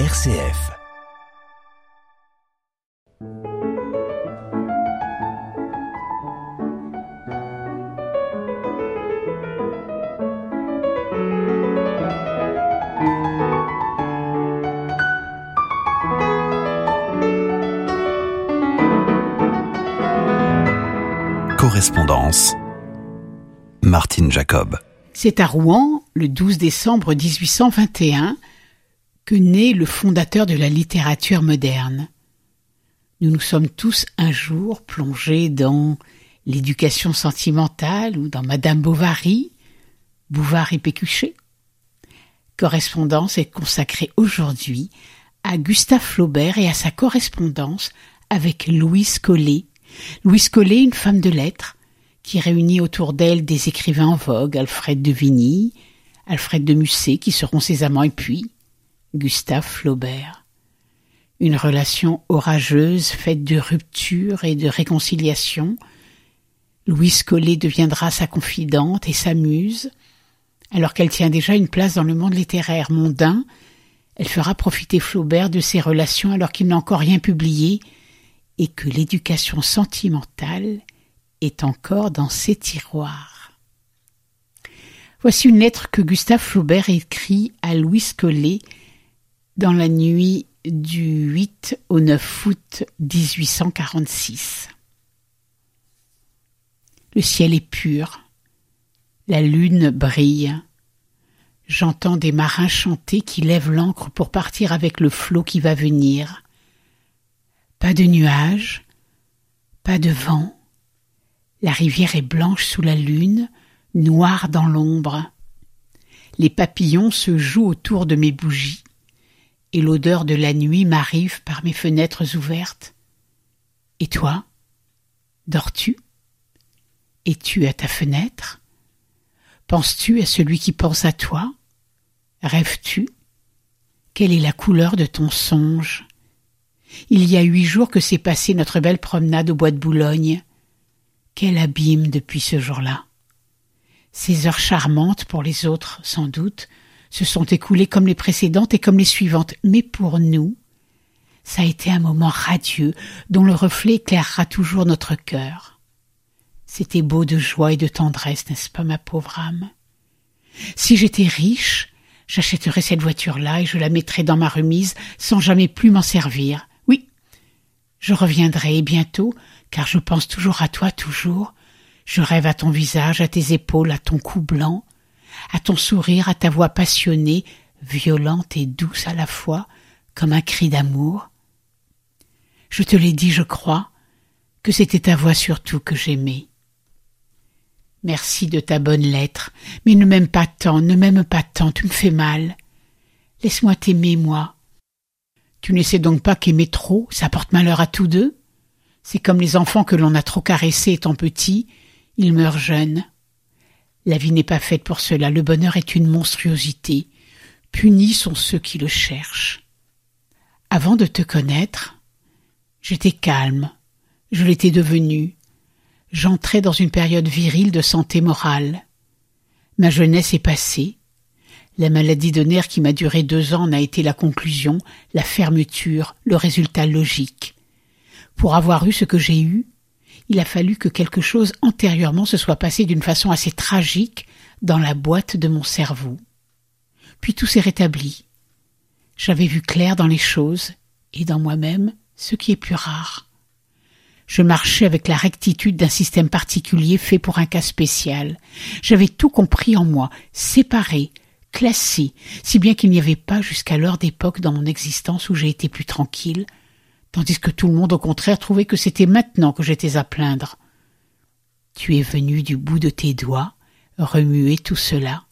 RCF. Correspondance. Martine Jacob. C'est à Rouen, le 12 décembre 1821, que naît le fondateur de la littérature moderne. Nous nous sommes tous un jour plongés dans l'éducation sentimentale ou dans Madame Bovary, Bouvard et Pécuchet. Correspondance est consacrée aujourd'hui à Gustave Flaubert et à sa correspondance avec Louise Collet. Louise Collet, une femme de lettres, qui réunit autour d'elle des écrivains en vogue, Alfred de Vigny, Alfred de Musset, qui seront ses amants, et puis Gustave Flaubert. Une relation orageuse faite de ruptures et de réconciliation. Louise Collet deviendra sa confidente et sa muse. Alors qu'elle tient déjà une place dans le monde littéraire mondain, elle fera profiter Flaubert de ses relations alors qu'il n'a encore rien publié et que l'éducation sentimentale est encore dans ses tiroirs. Voici une lettre que Gustave Flaubert écrit à Louise Collet dans la nuit du 8 au 9 août 1846. Le ciel est pur, la lune brille. J'entends des marins chanter qui lèvent l'ancre pour partir avec le flot qui va venir. Pas de nuages, pas de vent. La rivière est blanche sous la lune, noire dans l'ombre. Les papillons se jouent autour de mes bougies et l'odeur de la nuit m'arrive par mes fenêtres ouvertes. Et toi Dors-tu? Es-tu à ta fenêtre? Penses-tu à celui qui pense à toi? Rêves-tu? Quelle est la couleur de ton songe? Il y a huit jours que s'est passée notre belle promenade au bois de Boulogne. Quel abîme depuis ce jour-là. Ces heures charmantes pour les autres, sans doute, se sont écoulées comme les précédentes et comme les suivantes, mais pour nous, ça a été un moment radieux dont le reflet éclairera toujours notre cœur. C'était beau de joie et de tendresse, n'est-ce pas, ma pauvre âme? Si j'étais riche, j'achèterais cette voiture-là et je la mettrais dans ma remise sans jamais plus m'en servir. Oui, je reviendrai bientôt, car je pense toujours à toi, toujours. Je rêve à ton visage, à tes épaules, à ton cou blanc à ton sourire, à ta voix passionnée, violente et douce à la fois, comme un cri d'amour. Je te l'ai dit, je crois, que c'était ta voix surtout que j'aimais. Merci de ta bonne lettre, mais ne m'aime pas tant, ne m'aime pas tant, tu me fais mal. Laisse-moi t'aimer, moi. Tu ne sais donc pas qu'aimer trop, ça porte malheur à tous deux? C'est comme les enfants que l'on a trop caressés étant petits, ils meurent jeunes. La vie n'est pas faite pour cela, le bonheur est une monstruosité. Punis sont ceux qui le cherchent. Avant de te connaître, j'étais calme, je l'étais devenu. J'entrais dans une période virile de santé morale. Ma jeunesse est passée. La maladie de nerfs qui m'a duré deux ans n'a été la conclusion, la fermeture, le résultat logique. Pour avoir eu ce que j'ai eu, il a fallu que quelque chose antérieurement se soit passé d'une façon assez tragique dans la boîte de mon cerveau. Puis tout s'est rétabli. J'avais vu clair dans les choses et dans moi-même ce qui est plus rare. Je marchais avec la rectitude d'un système particulier fait pour un cas spécial. J'avais tout compris en moi, séparé, classé, si bien qu'il n'y avait pas jusqu'alors d'époque dans mon existence où j'ai été plus tranquille, tandis que tout le monde au contraire trouvait que c'était maintenant que j'étais à plaindre. Tu es venu du bout de tes doigts remuer tout cela.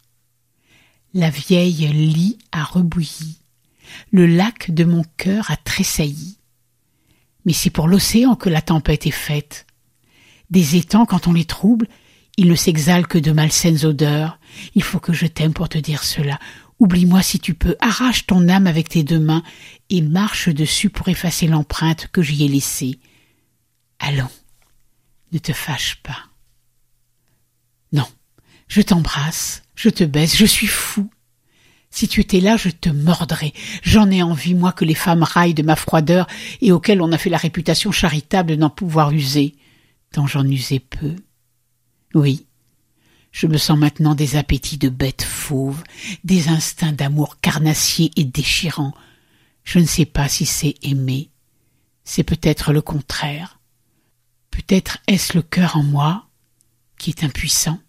La vieille lie a rebouilli, le lac de mon cœur a tressailli. Mais c'est pour l'océan que la tempête est faite. Des étangs, quand on les trouble, ils ne s'exhalent que de malsaines odeurs. Il faut que je t'aime pour te dire cela. Oublie-moi si tu peux, arrache ton âme avec tes deux mains et marche dessus pour effacer l'empreinte que j'y ai laissée. Allons, ne te fâche pas. Non, je t'embrasse, je te baisse, je suis fou. Si tu étais là, je te mordrais. J'en ai envie, moi, que les femmes raillent de ma froideur et auxquelles on a fait la réputation charitable d'en pouvoir user, tant j'en usais peu. Oui, je me sens maintenant des appétits de bête fauve, des instincts d'amour carnassier et déchirant. Je ne sais pas si c'est aimer. C'est peut-être le contraire. Peut-être est-ce le cœur en moi qui est impuissant.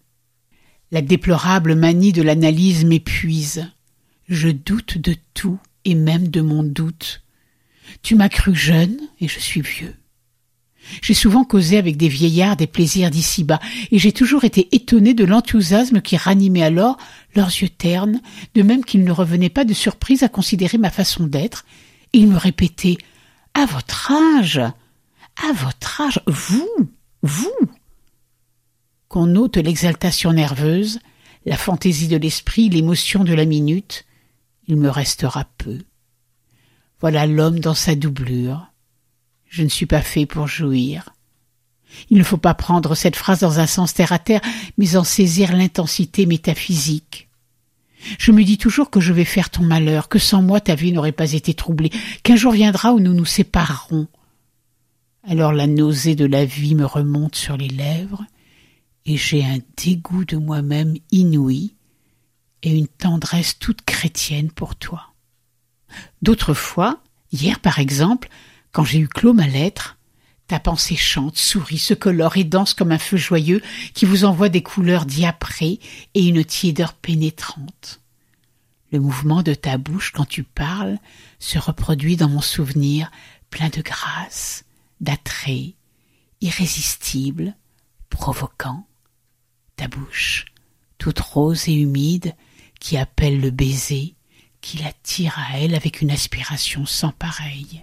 La déplorable manie de l'analyse m'épuise. Je doute de tout et même de mon doute. Tu m'as cru jeune et je suis vieux. J'ai souvent causé avec des vieillards des plaisirs d'ici-bas, et j'ai toujours été étonné de l'enthousiasme qui ranimait alors leurs yeux ternes, de même qu'ils ne revenaient pas de surprise à considérer ma façon d'être. Ils me répétaient À votre âge À votre âge Vous Vous Qu'on ôte l'exaltation nerveuse, la fantaisie de l'esprit, l'émotion de la minute, il me restera peu. Voilà l'homme dans sa doublure. Je ne suis pas fait pour jouir. Il ne faut pas prendre cette phrase dans un sens terre à terre, mais en saisir l'intensité métaphysique. Je me dis toujours que je vais faire ton malheur, que sans moi ta vie n'aurait pas été troublée, qu'un jour viendra où nous nous séparerons. Alors la nausée de la vie me remonte sur les lèvres, et j'ai un dégoût de moi-même inouï, et une tendresse toute chrétienne pour toi. D'autres fois, hier par exemple, quand j'ai eu clos ma lettre, ta pensée chante, sourit, se colore et danse comme un feu joyeux qui vous envoie des couleurs diaprées et une tiédeur pénétrante. Le mouvement de ta bouche quand tu parles se reproduit dans mon souvenir plein de grâce, d'attrait, irrésistible, provoquant. Ta bouche, toute rose et humide, qui appelle le baiser, qui l'attire à elle avec une aspiration sans pareille.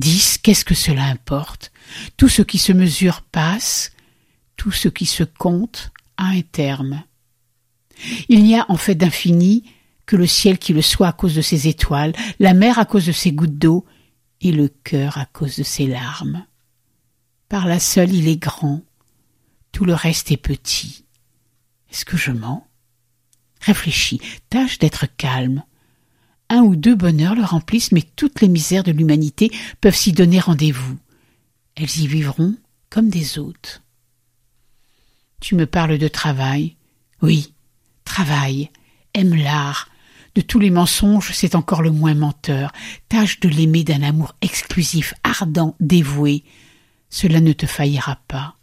qu'est-ce que cela importe? Tout ce qui se mesure passe, tout ce qui se compte a un terme. Il n'y a en fait d'infini que le ciel qui le soit à cause de ses étoiles, la mer à cause de ses gouttes d'eau, et le cœur à cause de ses larmes. Par là seule il est grand, tout le reste est petit. Est-ce que je mens? Réfléchis, tâche d'être calme, un ou deux bonheurs le remplissent, mais toutes les misères de l'humanité peuvent s'y donner rendez-vous. Elles y vivront comme des hôtes. Tu me parles de travail. Oui, travail, aime l'art. De tous les mensonges, c'est encore le moins menteur. Tâche de l'aimer d'un amour exclusif, ardent, dévoué. Cela ne te faillira pas.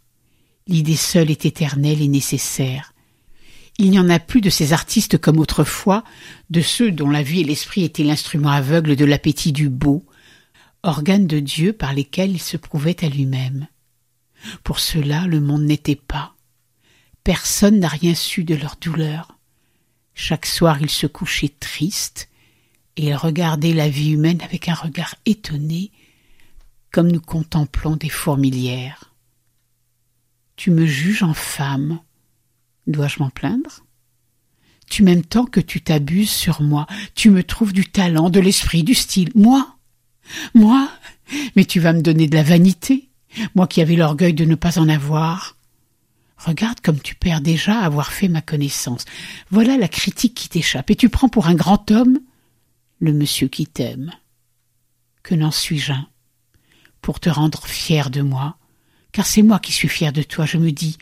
L'idée seule est éternelle et nécessaire. Il n'y en a plus de ces artistes comme autrefois, de ceux dont la vie et l'esprit étaient l'instrument aveugle de l'appétit du beau, organes de Dieu par lesquels il se prouvait à lui-même. Pour cela, le monde n'était pas. Personne n'a rien su de leur douleur. Chaque soir, ils se couchaient tristes et ils regardaient la vie humaine avec un regard étonné, comme nous contemplons des fourmilières. Tu me juges en femme. Dois-je m'en plaindre? Tu m'aimes tant que tu t'abuses sur moi. Tu me trouves du talent, de l'esprit, du style. Moi Moi Mais tu vas me donner de la vanité moi qui avais l'orgueil de ne pas en avoir. Regarde comme tu perds déjà avoir fait ma connaissance. Voilà la critique qui t'échappe, et tu prends pour un grand homme le monsieur qui t'aime. Que n'en suis-je un Pour te rendre fier de moi, car c'est moi qui suis fier de toi, je me dis,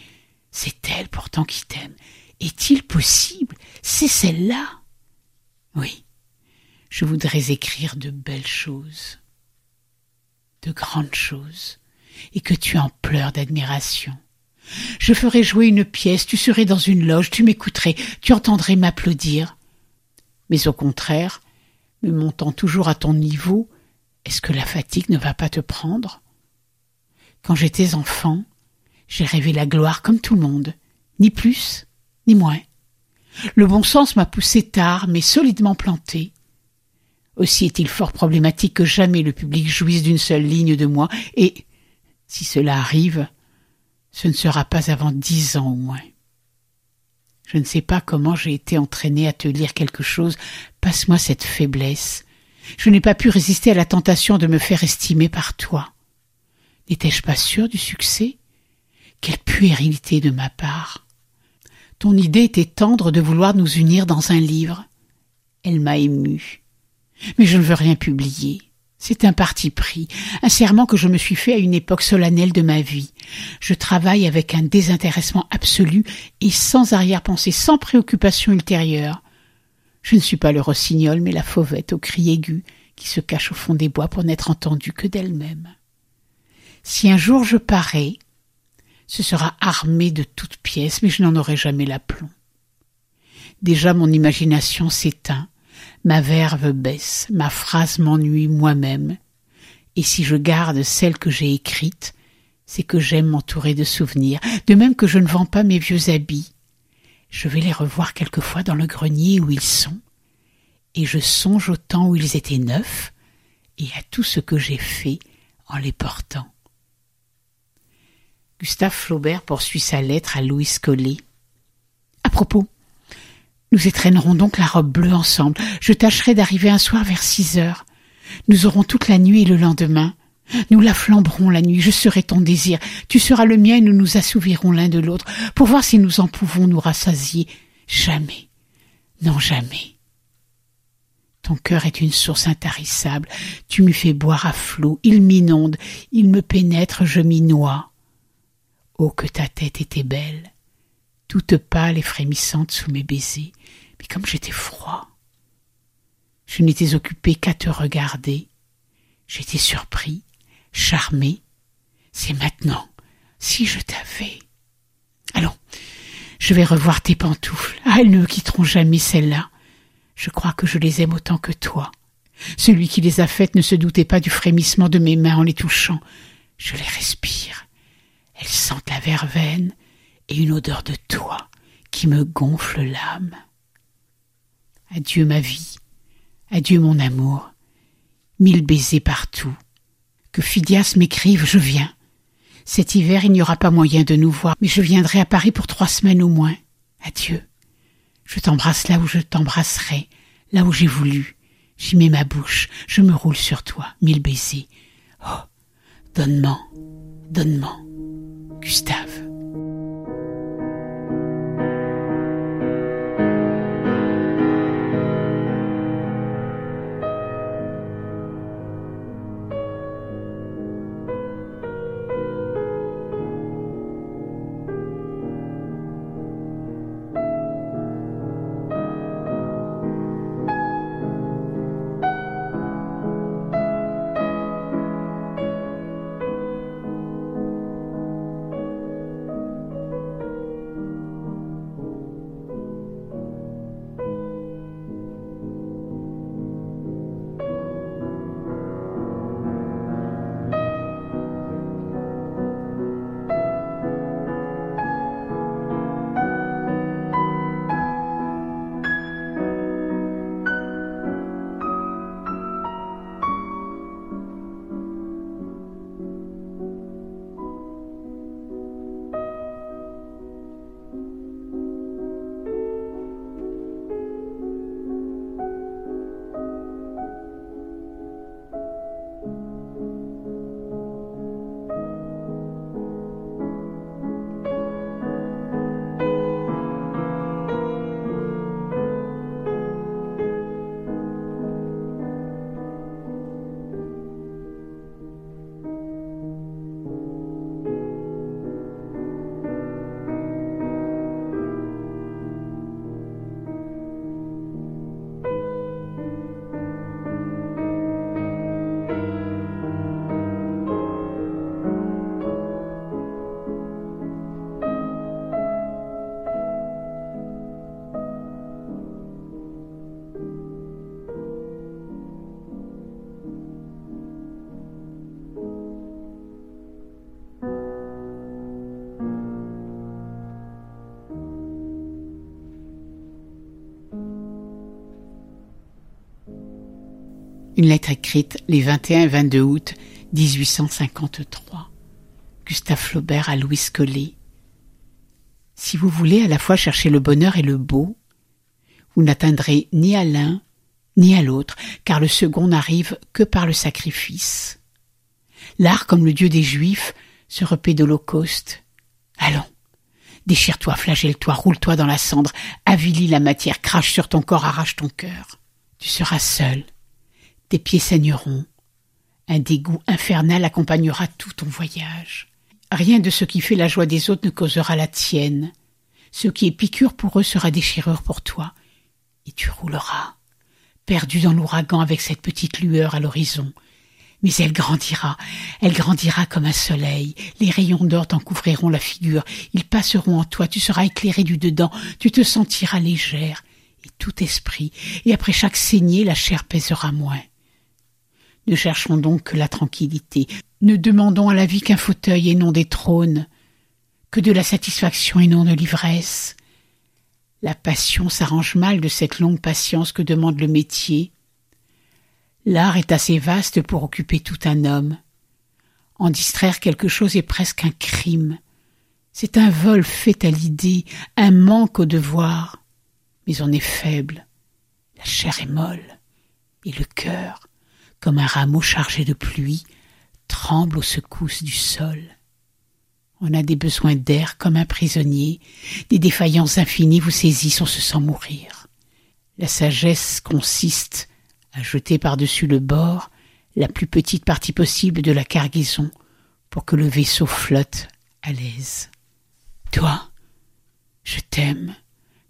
c'est elle pourtant qui t'aime. Est-il possible? C'est celle-là? Oui, je voudrais écrire de belles choses, de grandes choses. Et que tu en pleures d'admiration. Je ferai jouer une pièce, tu serais dans une loge, tu m'écouterais, tu entendrais m'applaudir. Mais au contraire, me montant toujours à ton niveau, est-ce que la fatigue ne va pas te prendre? Quand j'étais enfant, j'ai rêvé la gloire comme tout le monde, ni plus, ni moins. Le bon sens m'a poussé tard, mais solidement planté. Aussi est-il fort problématique que jamais le public jouisse d'une seule ligne de moi, et si cela arrive, ce ne sera pas avant dix ans au moins. Je ne sais pas comment j'ai été entraîné à te lire quelque chose, passe-moi cette faiblesse. Je n'ai pas pu résister à la tentation de me faire estimer par toi. N'étais-je pas sûr du succès? Quelle puérilité de ma part Ton idée était tendre de vouloir nous unir dans un livre. Elle m'a ému. Mais je ne veux rien publier. C'est un parti pris, un serment que je me suis fait à une époque solennelle de ma vie. Je travaille avec un désintéressement absolu et sans arrière-pensée, sans préoccupation ultérieure. Je ne suis pas le rossignol, mais la fauvette au cri aigu qui se cache au fond des bois pour n'être entendue que d'elle-même. Si un jour je parais, ce sera armé de toutes pièces, mais je n'en aurai jamais l'aplomb. Déjà mon imagination s'éteint, Ma verve baisse, ma phrase m'ennuie moi-même, et si je garde celle que j'ai écrite, c'est que j'aime m'entourer de souvenirs, de même que je ne vends pas mes vieux habits. Je vais les revoir quelquefois dans le grenier où ils sont, et je songe au temps où ils étaient neufs, et à tout ce que j'ai fait en les portant. Gustave Flaubert poursuit sa lettre à Louis Collet. À propos, nous étrennerons donc la robe bleue ensemble. Je tâcherai d'arriver un soir vers six heures. Nous aurons toute la nuit et le lendemain. Nous la flamberons la nuit, je serai ton désir, tu seras le mien et nous nous assouvirons l'un de l'autre pour voir si nous en pouvons nous rassasier. Jamais. Non, jamais. Ton cœur est une source intarissable, tu m'y fais boire à flot, il m'inonde, il me pénètre, je m'y noie. Oh, que ta tête était belle toute pâle et frémissante sous mes baisers, mais comme j'étais froid. Je n'étais occupé qu'à te regarder. J'étais surpris, charmé. C'est maintenant, si je t'avais. Allons, je vais revoir tes pantoufles. Ah, elles ne me quitteront jamais celles-là. Je crois que je les aime autant que toi. Celui qui les a faites ne se doutait pas du frémissement de mes mains en les touchant. Je les respire. Elles sentent la verveine, et une odeur de toi qui me gonfle l'âme. Adieu ma vie, adieu mon amour, mille baisers partout. Que Phidias m'écrive, je viens. Cet hiver, il n'y aura pas moyen de nous voir, mais je viendrai à Paris pour trois semaines au moins. Adieu. Je t'embrasse là où je t'embrasserai, là où j'ai voulu. J'y mets ma bouche, je me roule sur toi, mille baisers. Oh, donne-m'en, donne-m'en. Gustave. Une lettre écrite les 21 et 22 août 1853. Gustave Flaubert à Louis Collet. Si vous voulez à la fois chercher le bonheur et le beau, vous n'atteindrez ni à l'un ni à l'autre, car le second n'arrive que par le sacrifice. L'art, comme le Dieu des Juifs, se repaît d'Holocauste. Allons, déchire-toi, flagelle-toi, roule-toi dans la cendre, avilis la matière, crache sur ton corps, arrache ton cœur. Tu seras seul, tes pieds saigneront, un dégoût infernal accompagnera tout ton voyage. Rien de ce qui fait la joie des autres ne causera la tienne. Ce qui est piqûre pour eux sera déchirure pour toi, et tu rouleras, perdu dans l'ouragan avec cette petite lueur à l'horizon, mais elle grandira, elle grandira comme un soleil, les rayons d'or t'en couvriront la figure, ils passeront en toi, tu seras éclairé du dedans, tu te sentiras légère, et tout esprit, et après chaque saignée la chair pèsera moins. Ne cherchons donc que la tranquillité, ne demandons à la vie qu'un fauteuil et non des trônes, que de la satisfaction et non de l'ivresse. La passion s'arrange mal de cette longue patience que demande le métier, L'art est assez vaste pour occuper tout un homme. En distraire quelque chose est presque un crime. C'est un vol fait à l'idée, un manque au devoir. Mais on est faible. La chair est molle. Et le cœur, comme un rameau chargé de pluie, tremble aux secousses du sol. On a des besoins d'air comme un prisonnier, des défaillances infinies vous saisissent, on se sent mourir. La sagesse consiste à jeter par-dessus le bord la plus petite partie possible de la cargaison pour que le vaisseau flotte à l'aise. Toi, je t'aime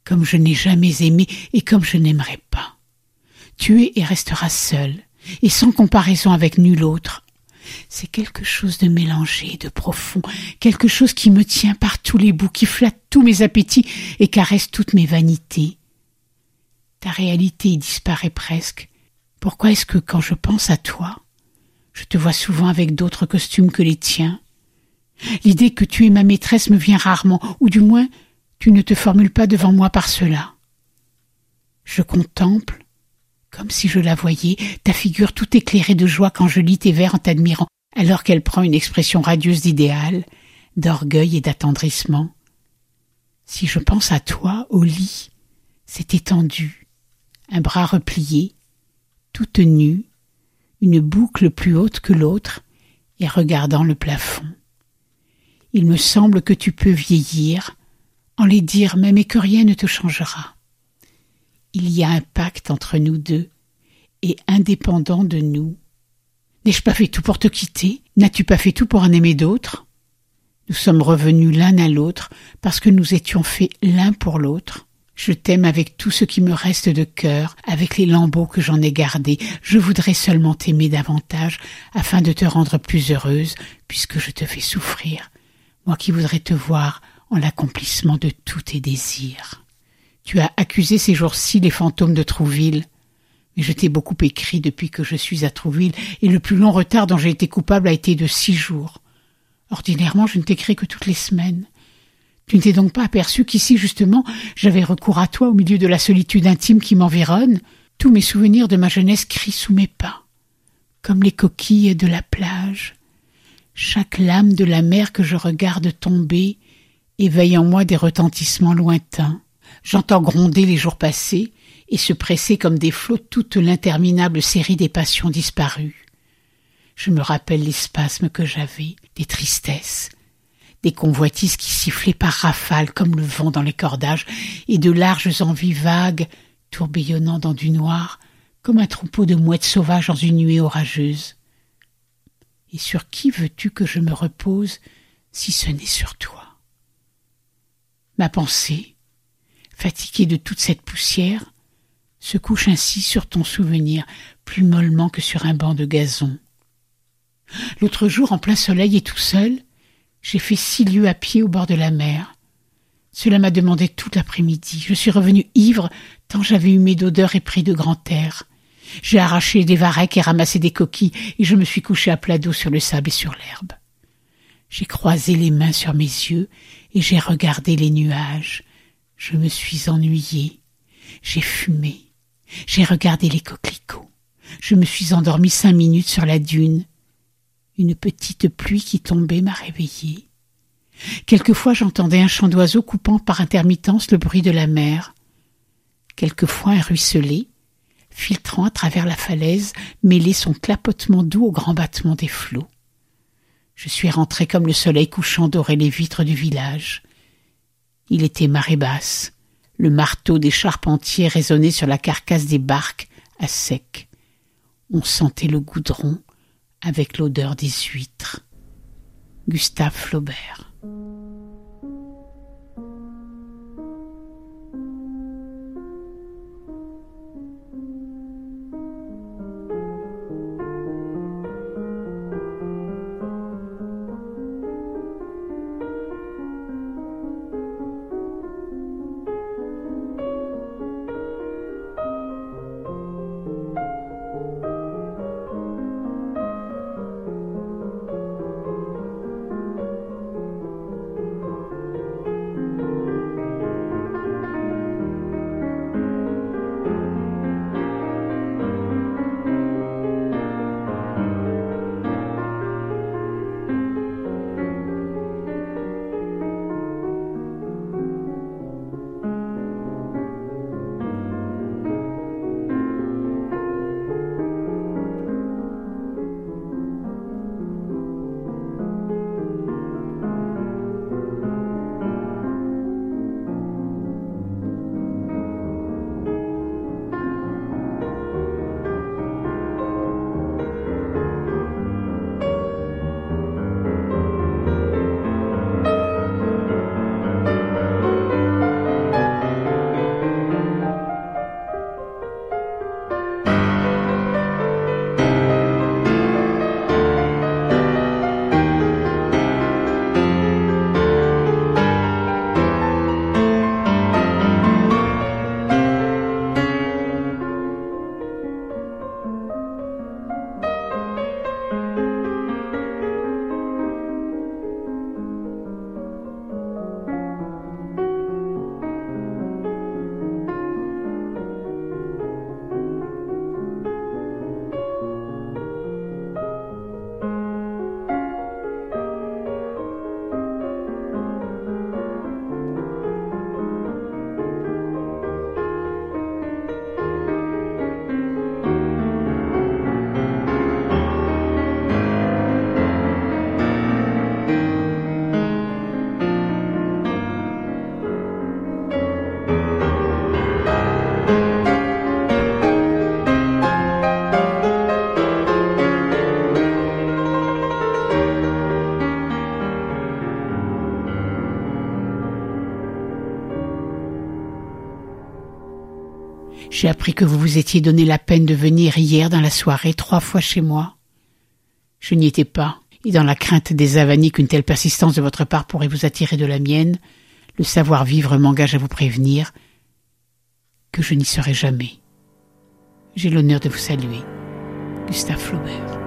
comme je n'ai jamais aimé et comme je n'aimerais pas. Tu es et resteras seul, et sans comparaison avec nul autre. C'est quelque chose de mélangé, de profond, quelque chose qui me tient par tous les bouts, qui flatte tous mes appétits et caresse toutes mes vanités. Ta réalité disparaît presque, pourquoi est-ce que quand je pense à toi, je te vois souvent avec d'autres costumes que les tiens? L'idée que tu es ma maîtresse me vient rarement, ou du moins tu ne te formules pas devant moi par cela. Je contemple, comme si je la voyais, ta figure tout éclairée de joie quand je lis tes vers en t'admirant, alors qu'elle prend une expression radieuse d'idéal, d'orgueil et d'attendrissement. Si je pense à toi, au lit, c'est étendu, un bras replié, toute nue, une boucle plus haute que l'autre, et regardant le plafond. Il me semble que tu peux vieillir, en les dire même et que rien ne te changera. Il y a un pacte entre nous deux, et indépendant de nous. N'ai-je pas fait tout pour te quitter? N'as-tu pas fait tout pour en aimer d'autres? Nous sommes revenus l'un à l'autre parce que nous étions faits l'un pour l'autre. Je t'aime avec tout ce qui me reste de cœur, avec les lambeaux que j'en ai gardés. Je voudrais seulement t'aimer davantage, afin de te rendre plus heureuse, puisque je te fais souffrir. Moi qui voudrais te voir en l'accomplissement de tous tes désirs. Tu as accusé ces jours-ci les fantômes de Trouville. Mais je t'ai beaucoup écrit depuis que je suis à Trouville, et le plus long retard dont j'ai été coupable a été de six jours. Ordinairement, je ne t'écris que toutes les semaines. Tu ne t'es donc pas aperçu qu'ici, justement, j'avais recours à toi au milieu de la solitude intime qui m'environne. Tous mes souvenirs de ma jeunesse crient sous mes pas, comme les coquilles de la plage. Chaque lame de la mer que je regarde tomber éveille en moi des retentissements lointains. J'entends gronder les jours passés et se presser comme des flots toute l'interminable série des passions disparues. Je me rappelle les spasmes que j'avais, des tristesses, des convoitises qui sifflaient par rafales comme le vent dans les cordages, et de larges envies vagues, tourbillonnant dans du noir, comme un troupeau de mouettes sauvages dans une nuée orageuse. Et sur qui veux-tu que je me repose si ce n'est sur toi? Ma pensée, fatiguée de toute cette poussière, se couche ainsi sur ton souvenir, plus mollement que sur un banc de gazon. L'autre jour, en plein soleil et tout seul, j'ai fait six lieues à pied au bord de la mer. Cela m'a demandé tout l'après-midi. Je suis revenu ivre tant j'avais humé d'odeur et pris de grand air. J'ai arraché des varechs et ramassé des coquilles, et je me suis couché à plat dos sur le sable et sur l'herbe. J'ai croisé les mains sur mes yeux, et j'ai regardé les nuages. Je me suis ennuyé. J'ai fumé. J'ai regardé les coquelicots. Je me suis endormie cinq minutes sur la dune. Une petite pluie qui tombait m'a réveillée. Quelquefois j'entendais un chant d'oiseau coupant par intermittence le bruit de la mer. Quelquefois un ruisselet, filtrant à travers la falaise, mêlait son clapotement doux au grand battement des flots. Je suis rentré comme le soleil couchant dorait les vitres du village. Il était marée basse. Le marteau des charpentiers résonnait sur la carcasse des barques à sec. On sentait le goudron avec l'odeur des huîtres. Gustave Flaubert. J'ai appris que vous vous étiez donné la peine de venir hier dans la soirée trois fois chez moi. Je n'y étais pas, et dans la crainte des avanies qu'une telle persistance de votre part pourrait vous attirer de la mienne, le savoir-vivre m'engage à vous prévenir que je n'y serai jamais. J'ai l'honneur de vous saluer. Gustave Flaubert.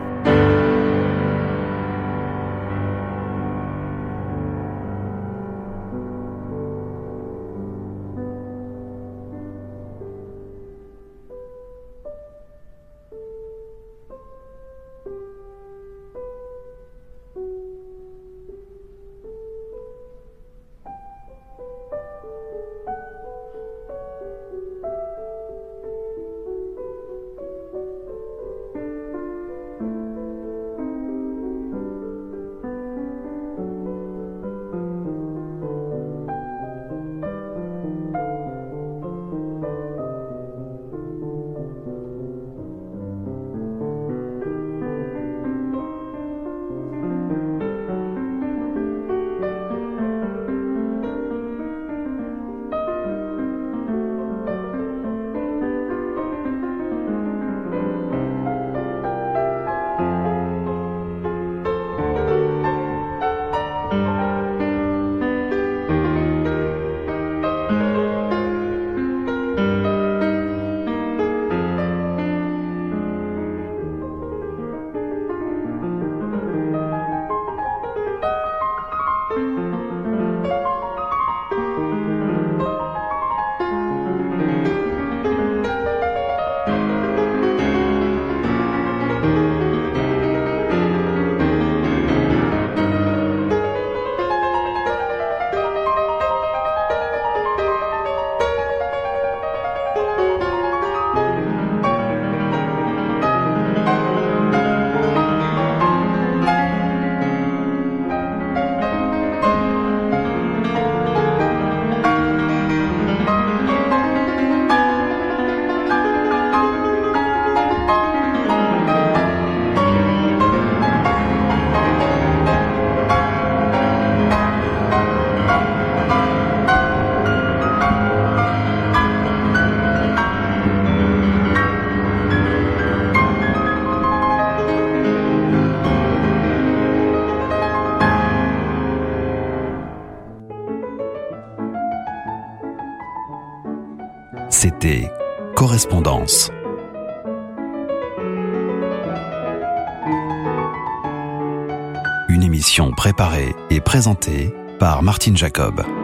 Par Martine Jacob.